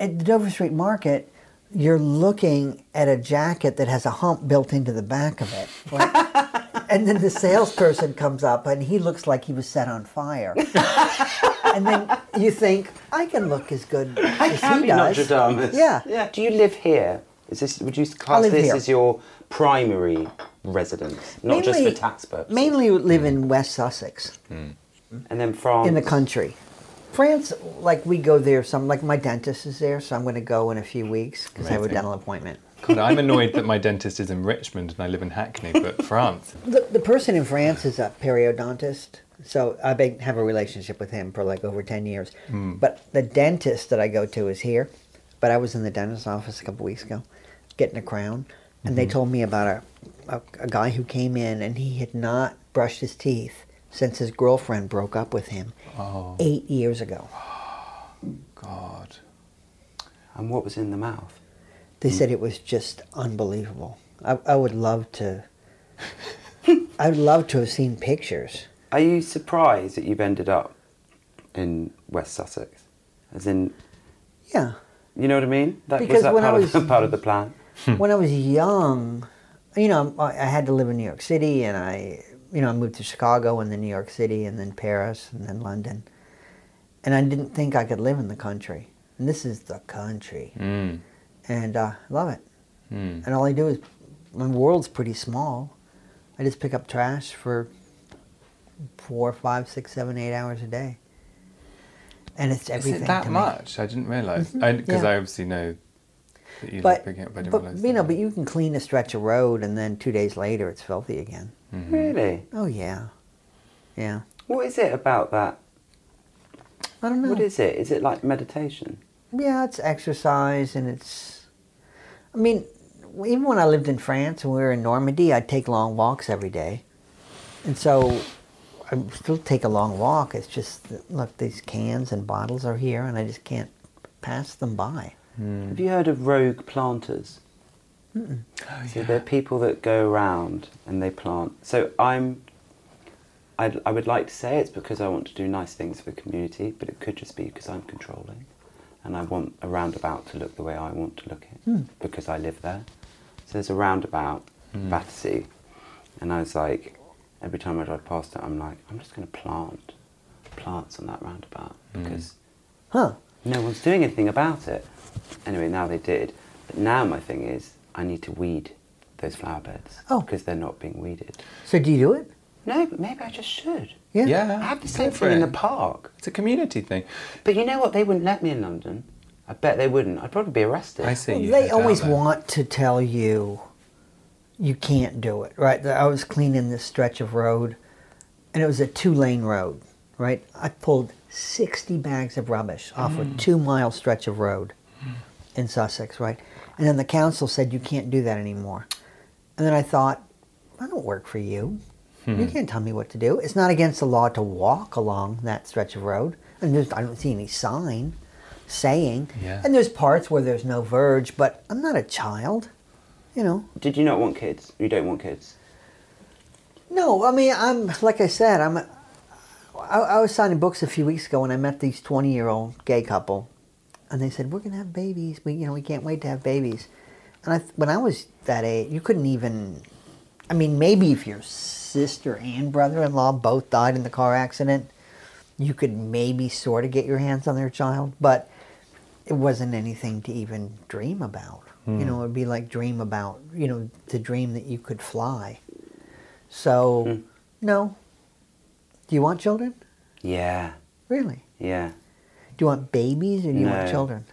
at the Dover Street Market, you're looking at a jacket that has a hump built into the back of it. right? and then the salesperson comes up, and he looks like he was set on fire. and then you think, I can look as good as Can't he be does. Nostradamus. Yeah. Yeah. Do you live here? Is this? Would you class this here. as your primary residence, not just for tax purposes? Mainly live in West Sussex, hmm. And then France. in the country. France, like we go there. Some like my dentist is there, so I'm going to go in a few weeks because I have a dental appointment. God, I'm annoyed that my dentist is in Richmond and I live in Hackney, but France. The, the person in France is a periodontist, so I've been, have a relationship with him for like over ten years. Hmm. But the dentist that I go to is here. But I was in the dentist's office a couple weeks ago, getting a crown, and they mm-hmm. told me about a, a a guy who came in and he had not brushed his teeth since his girlfriend broke up with him Oh, eight years ago. God. And what was in the mouth? They said it was just unbelievable. I, I would love to. I would love to have seen pictures. Are you surprised that you've ended up in West Sussex? As in, Yeah. you know what I mean? That, Because was that when I was- of part of the plan? when I was young, you know, I, I had to live in New York City, and I, you know, I moved to Chicago, and then New York City, and then Paris, and then London, and I didn't think I could live in the country. And this is the country, Mm. and uh, I love it. Mm. And all I do is, my world's pretty small. I just pick up trash for four, five, six, seven, eight hours a day, and it's Is everything. it that to me. much? I didn't realise. Because Yeah. I obviously know that you But, live picking up, but I didn't but you know, that. but you can clean a stretch of road, and then two days later, it's filthy again. Mm-hmm. Really? Oh yeah, yeah. What is it about that? I don't know. What is it? Is it like meditation? Yeah, it's exercise, and it's. I mean, even when I lived in France and we were in Normandy, I'd take long walks every day, and so I still take a long walk. It's just look, these cans and bottles are here, and I just can't pass them by. Have you heard of rogue planters? So oh, they're people that go around and they plant. So I'm. I'd, I would like to say it's because I want to do nice things for the community, but it could just be because I'm controlling, and I want a roundabout to look the way I want to look it hmm. because I live there. So there's a roundabout, hmm. Battersea, and I was like, every time I drive past it, I'm like, I'm just going to plant plants on that roundabout hmm. because Huh? no one's doing anything about it. Anyway, now they did. But now my thing is, I need to weed those flower beds Oh. because they're not being weeded. So do you do it? No, but maybe I just should. Yeah. Yeah. I have the same thing in the park. It's a community thing. But you know what? They wouldn't let me in London. I bet they wouldn't. I'd probably be arrested. I see. you they always out there. want to tell you you can't do it, right? I was cleaning this stretch of road, and it was a two lane road, right? I pulled 60 bags of rubbish off a mm. two mile stretch of road in Sussex, right? And then the council said, you can't do that anymore. And then I thought, I don't work for you. You hmm. can't tell me what to do. It's not against the law to walk along that stretch of road. And there's, I don't see any sign saying. Yeah. And there's parts where there's no verge, but I'm not a child, you know. Did you not want kids? You don't want kids? No, I mean, I'm like I said, I'm. A, I, I was signing books a few weeks ago, and I met these 20 year old gay couple, and they said we're gonna have babies. We, you know, we can't wait to have babies. And I, when I was that age, you couldn't even. I mean, maybe if your sister and brother-in-law both died in the car accident, you could maybe sort of get your hands on their child, but it wasn't anything to even dream about. You hmm. know, it'd be like dream about, you know, to dream that you could fly. So, hmm. no. Do you want children? Yeah, Really? yeah. Do you want babies or do you want children?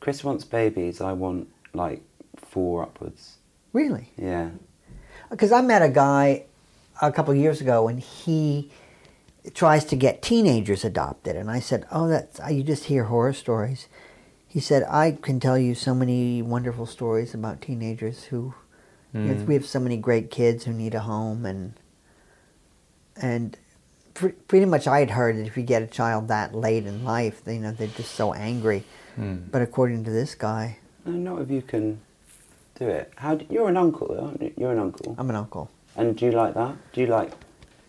Chris wants babies. I want like four upwards. Really? Yeah. Because I met a guy a couple of years ago and he tries to get teenagers adopted. And I said, Oh, that's, you just hear horror stories. He said, I can tell you so many wonderful stories about teenagers who, you know, we have so many great kids who need a home. And, and pretty much I had heard that if you get a child that late in life, you know, they're just so angry. Hmm. But according to this guy, No, not if you can do it. How? Do, you're an uncle, aren't you? You're an uncle. I'm an uncle. And do you like that? Do you like?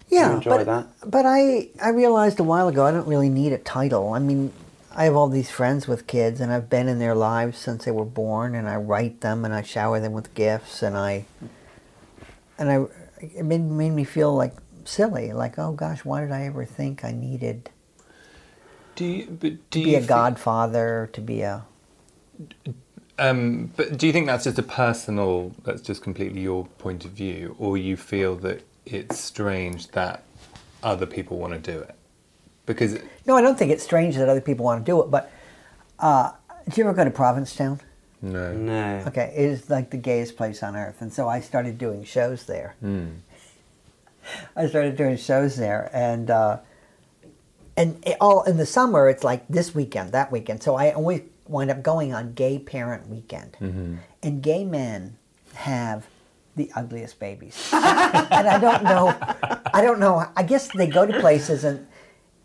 Yeah, you enjoy but, that? But I, I realized a while ago I don't really need a title. I mean, I have all these friends with kids, and I've been in their lives since they were born, and I write them, and I shower them with gifts, and I, and I, it made, made me feel like silly, like oh gosh, why did I ever think I needed Do you, but do to be you a thi- godfather, to be a Um, but do you think that's just a personal, that's just completely your point of view, or you feel that it's strange that other people want to do it? Because, no, I don't think it's strange that other people want to do it, but uh, did you ever go to Provincetown? no. No. Okay, it is like the gayest place on earth, and so I started doing shows there. I started doing shows there, and uh, and it all in the summer it's like this weekend, that weekend. So I always wind up going on Gay Parent Weekend, and gay men have the ugliest babies, and I don't know, I don't know. I guess they go to places and.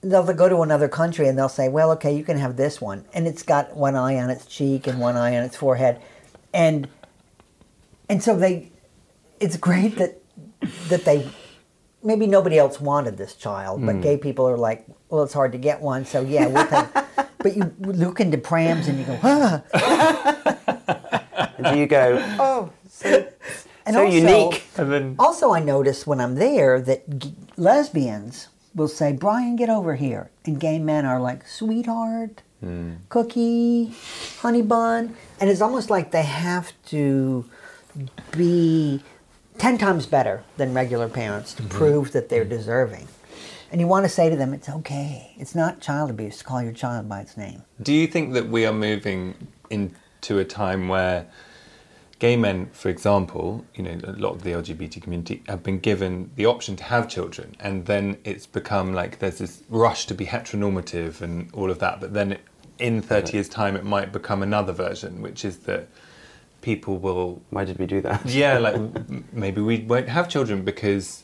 They'll they'll go to another country and they'll say, "Well, okay, you can have this one," and it's got one eye on its cheek and one eye on its forehead, and and so they, it's great that that they maybe nobody else wanted this child, but gay people are like, well, it's hard to get one, so yeah, we'll take. but you look into prams and you go, ah. And you go? Oh, so, And so also- unique. And then, Also, I notice when I'm there that g- lesbians will say, Brian, get over here. And gay men are like, sweetheart, cookie, honey bun. And it's almost like they have to be 10 times better than regular parents to mm-hmm. prove that they're mm-hmm. deserving. And you want to say to them, it's okay. It's not child abuse to call your child by its name. do you think that we are moving into a time where gay men, for example, you know, a lot of the LGBT community have been given the option to have children, and then it's become like there's this rush to be heteronormative and all of that, but then it, in 30 years' time, it might become another version, which is that people will Why did we do that? yeah, like maybe we won't have children because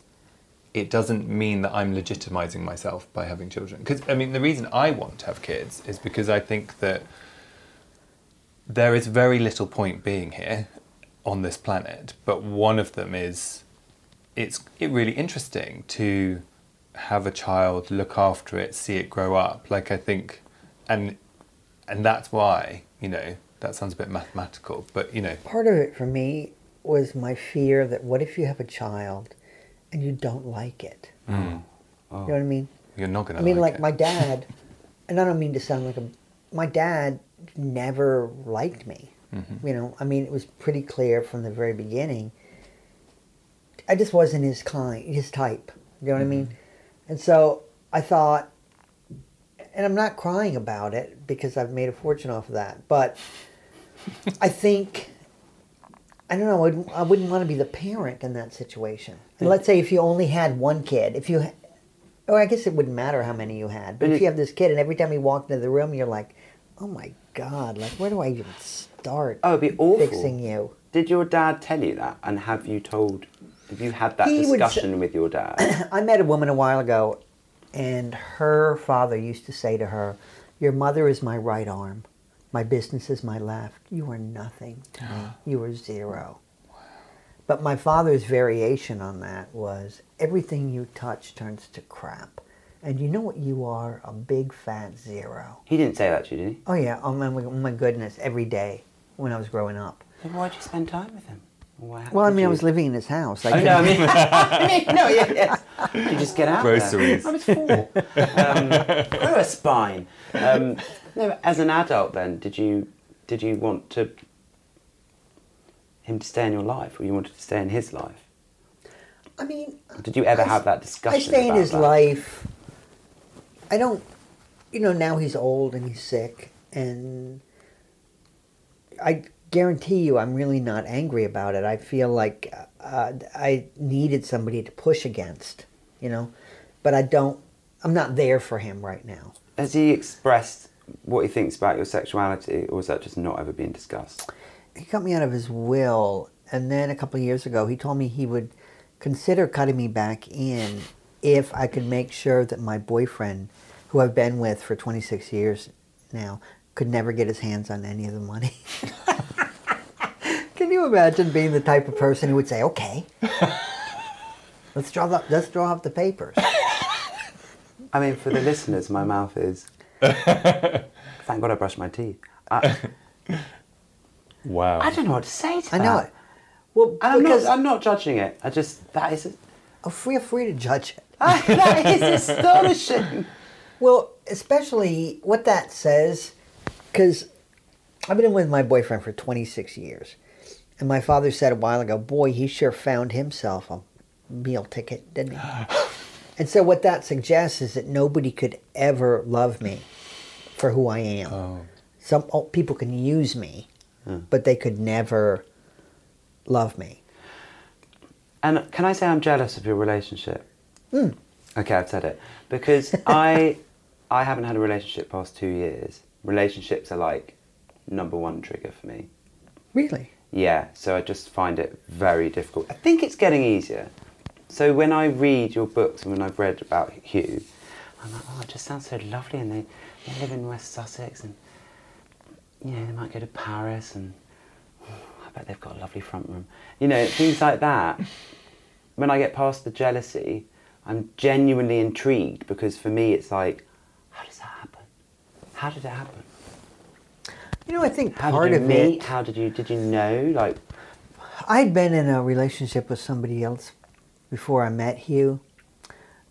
it doesn't mean that I'm legitimizing myself by having children. Because I mean, the reason I want to have kids is because I think that there is very little point being here on this planet, but one of them is it's it really interesting to have a child, look after it, see it grow up. Like I think, and and that's why you know that sounds a bit mathematical, but you know Part of it for me was my fear that what if you have a child and you don't like it? Hmm. Oh. You know what I mean? you're not going to I mean, like, it. my dad, and I don't mean to sound like a, my dad never liked me. Mm-hmm. You know, I mean, it was pretty clear from the very beginning. I just wasn't his kind, his type. You know what I mean? Mm-hmm. And so I thought, and I'm not crying about it because I've made a fortune off of that, but I think, I don't know. I wouldn't, I wouldn't want to be the parent in that situation. And let's say if you only had one kid, if you, or I guess it wouldn't matter how many you had. But if you have this kid, and every time he walked into the room, you're like, oh my god, like where do I even start? Oh, it'd be awful. Fixing you. Did your dad tell you that? And have you told? Have you had that He would discussion with your dad? I met a woman a while ago, and her father used to say to her, Your mother is my right arm. My business is my left. You are nothing to me. You are zero. But my father's variation on that was everything you touch turns to crap. And you know what you are? A big fat zero. he didn't say that to you, did he? Oh, yeah. Oh, my, oh my goodness. Every day when I was growing up. Then why'd you spend time with him? Why, Well, I did mean, I was living in his house. Oh, no, I mean, I mean, no, yeah, yes. You just get out Groceries. There. I was four. Um, grew a spine. Um, no, as an adult, then, did you did you want to him to stay in your life, or you wanted to stay in his life? I mean, Did you ever I- have that discussion? I stay in his that? life. I don't, you know, now he's old and he's sick, and I guarantee you, I'm really not angry about it. I feel like uh, I needed somebody to push against, you know, but I don't. I'm not there for him right now. Has he expressed what he thinks about your sexuality, or has that just not ever been discussed? He cut me out of his will, and then a couple of years ago, he told me he would consider cutting me back in if I could make sure that my boyfriend, who I've been with for 26 years now, could never get his hands on any of the money. Can you imagine being the type of person who would say, "Okay, let's draw the, let's draw up the papers"? I mean, for the listeners, my mouth is. Thank God I brushed my teeth. I, Wow. I don't know what to say to that. I that. know it. Well, And I'm because not, I'm not judging it. I just that is oh, feel free to judge it. that is astonishing. Well, especially what that says, because I've been with my boyfriend for 26 years. And my father said a while ago, boy, he sure found himself a meal ticket, didn't he? And so what that suggests is that nobody could ever love me for who I am. Oh. Some oh, people can use me, hmm. but they could never love me. And can I say I'm jealous of your relationship? Hmm. Okay, I've said it because I I haven't had a relationship past two years. Relationships are like number one trigger for me. Really? Yeah, so I just find it very difficult. I think it's getting easier. So when I read your books and when I've read about Hugh, I'm like, oh, it just sounds so lovely, and they, they live in West Sussex, and you know they might go to Paris, and I bet they've got a lovely front room. You know, things like that. When I get past the jealousy, I'm genuinely intrigued because for me it's like, how does that happen? How did it happen? You know, I think How part did you of meet? it. How did you did you know? Like, I'd been in a relationship with somebody else before I met Hugh,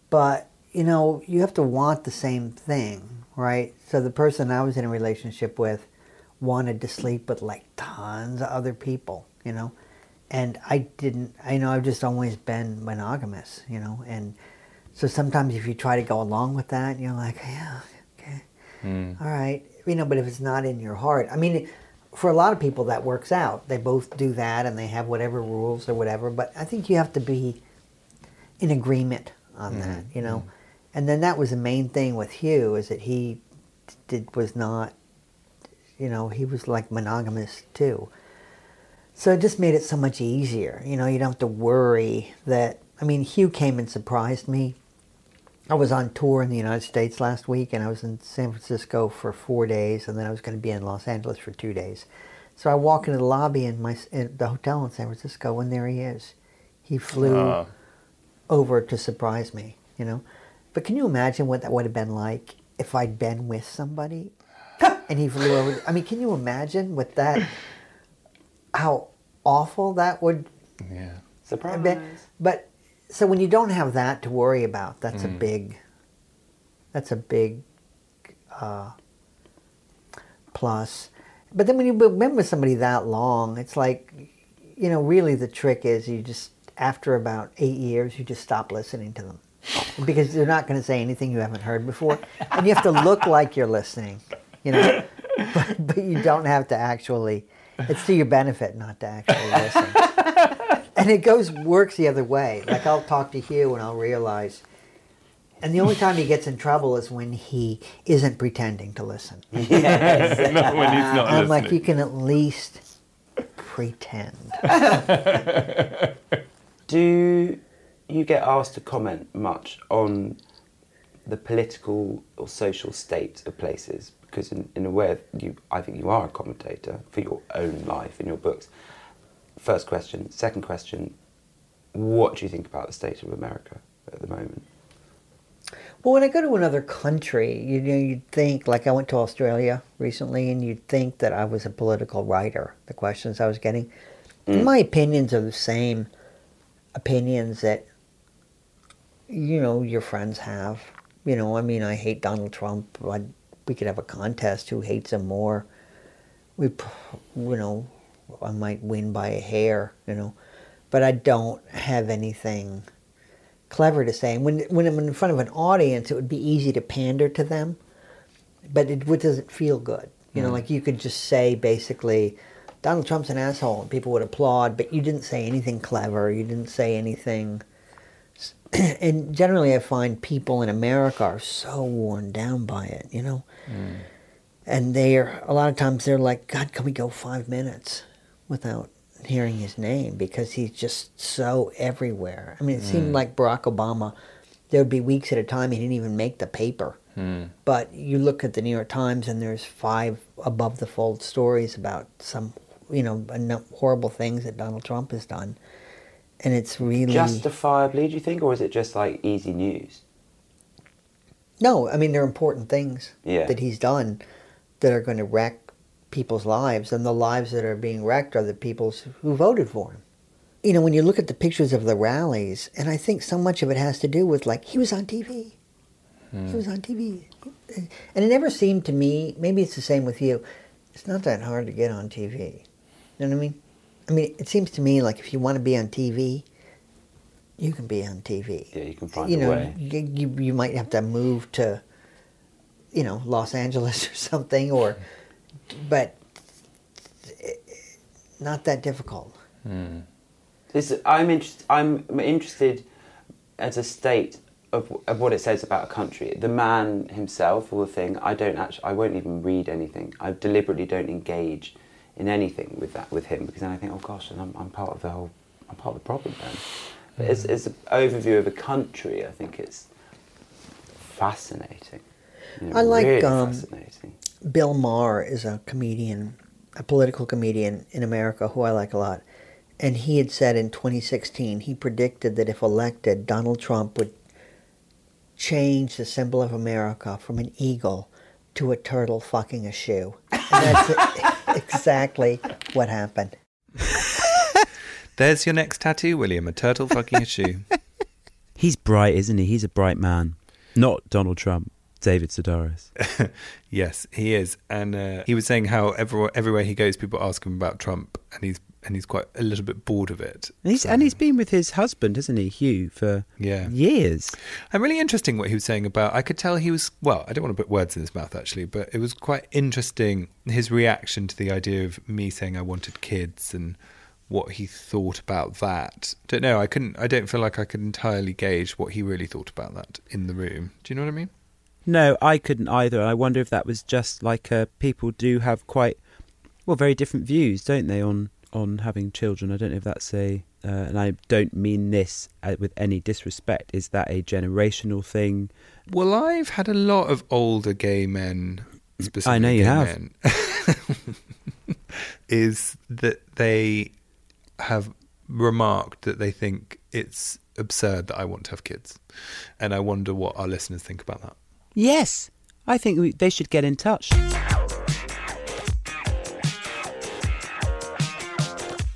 but you know, you have to want the same thing, right? So the person I was in a relationship with wanted to sleep with like tons of other people, you know, and I didn't. I know I've just always been monogamous, you know, and so sometimes if you try to go along with that, you're like, yeah, okay, hmm. all right, you know, but if it's not in your heart, I mean, for a lot of people that works out. They both do that and they have whatever rules or whatever. But I think you have to be in agreement on that, you know. And then that was the main thing with Hugh is that he did was not, you know, he was like monogamous too. So it just made it so much easier. You know, you don't have to worry that. I mean, Hugh came and surprised me. I was on tour in the United States last week, and I was in San Francisco for four days, and then I was going to be in Los Angeles for two days. So I walk into the lobby in my in the hotel in San Francisco, and there he is. He flew Ah. Over to surprise me, you know. But can you imagine what that would have been like if I'd been with somebody and he flew over? I mean, can you imagine what that? How awful that would Yeah. surprise. have been. But so when you don't have that to worry about, that's a big. That's a big uh, plus. But then when you've been with somebody that long, it's like, you know, really the trick is you just after about eight years, you just stop listening to them because they're not going to say anything you haven't heard before, and you have to look like you're listening, you know, but, but you don't have to actually It's to your benefit not to actually listen. and it goes works the other way. Like I'll talk to Hugh and I'll realize and the only time he gets in trouble is when he isn't pretending to listen. Not when he's not I'm like, you can at least pretend. Do you get asked to comment much on the political or social state of places? Because in, in a way, you, I think you are a commentator for your own life in your books. First question. Second question, what do you think about the state of America at the moment? Well, when I go to another country, you know, you'd think, like I went to Australia recently, and you'd think that I was a political writer, the questions I was getting. And my opinions are the same opinions that, you know, your friends have. You know, I mean, I hate Donald Trump. but we could have a contest who hates him more. We, you know, I might win by a hair, you know, but I don't have anything clever to say. And when when I'm in front of an audience, it would be easy to pander to them, but it would- doesn't feel good. You know, Mm. like you could just say basically, Donald Trump's an asshole, and people would applaud, but you didn't say anything clever. You didn't say anything. And generally, I find people in America are so worn down by it. You know, and they're a lot of times they're like, God, can we go five minutes without hearing his name because he's just so everywhere. I mean, it seemed Mm. like Barack Obama. There would be weeks at a time he didn't even make the paper. Hmm. But you look at the New York Times and there's five above the fold stories about some, you know, no- horrible things that Donald Trump has done, and it's really Justifiably, do you think, or is it just like easy news? No, I mean, they're important things Yeah. that he's done that are going to wreck people's lives, and the lives that are being wrecked are the people's who voted for him. You know, when you look at the pictures of the rallies, and I think so much of it has to do with like he was on TV. Hmm. He was on TV, and it never seemed to me. Maybe it's the same with you. It's not that hard to get on TV. You know what I mean? I mean, it seems to me like if you want to be on TV, you can be on TV Yeah, you can find you a know, way. You, you you might have to move to, you know, Los Angeles or something, or, but eh, not that difficult. This, I'm, interest, I'm interested as a state of, of what it says about a country. The man himself or the thing, I don't actually, I won't even read anything. I deliberately don't engage in anything with that with him because then I think, oh gosh, and I'm, I'm part of the whole, I'm part of the problem then. But as, as an overview of a country, I think it's fascinating. You know, I like, really um, fascinating. Bill Maher is a comedian, a political comedian in America who I like a lot. And he had said in 2016, he predicted that if elected, Donald Trump would change the symbol of America from an eagle to a turtle fucking a shoe. And that's exactly what happened. There's your next tattoo, William. A turtle fucking a shoe. He's bright, isn't he? He's a bright man. Not Donald Trump. David Sedaris. yes, he is, and uh, he was saying how everywhere, everywhere he goes, people ask him about Trump, and he's and he's quite a little bit bored of it. And he's, So- and he's been with his husband, hasn't he, Hugh, for Yeah. years. And really interesting what he was saying about. I could tell he was well. I don't want to put words in his mouth actually, but it was quite interesting his reaction to the idea of me saying I wanted kids and what he thought about that. Don't know. I couldn't. I don't feel like I could entirely gauge what he really thought about that in the room. Do you know what I mean? No, I couldn't either. I wonder if that was just like uh, people do have quite well very different views, don't they, on on having children? I don't know if that's a, uh, and I don't mean this uh, with any disrespect. Is that a generational thing? Well, I've had a lot of older gay men. Specifically I know you gay have. men, is that they have remarked that they think it's absurd that I want to have kids, and I wonder what our listeners think about that. Yes, I think we, they should get in touch.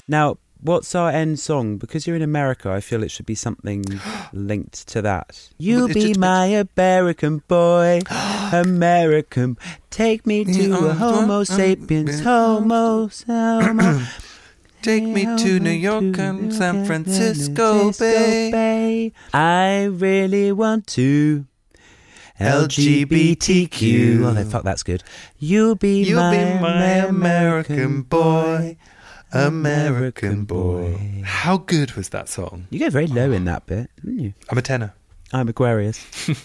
Now, what's our end song? Because you're in America, I feel it should be something linked to that. You be just- my American boy, American. Take me to a Homo sapiens, Homo, Homo. Take me to New York and San Francisco Bay. I really want to LGBTQ. Oh, fuck, that's good. You'll be You'll my, be my American boy, American boy. How good was that song? You go very low in ah. that bit, didn't you? I'm a tenor. I'm Aquarius.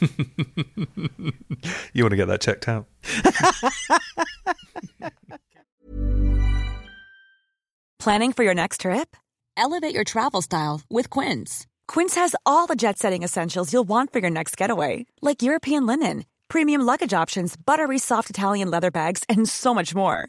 You want to get that checked out? Planning for your next trip? Elevate your travel style with Quince. Quince has all the jet setting essentials you'll want for your next getaway, like European linen, premium luggage options, buttery soft Italian leather bags, and so much more.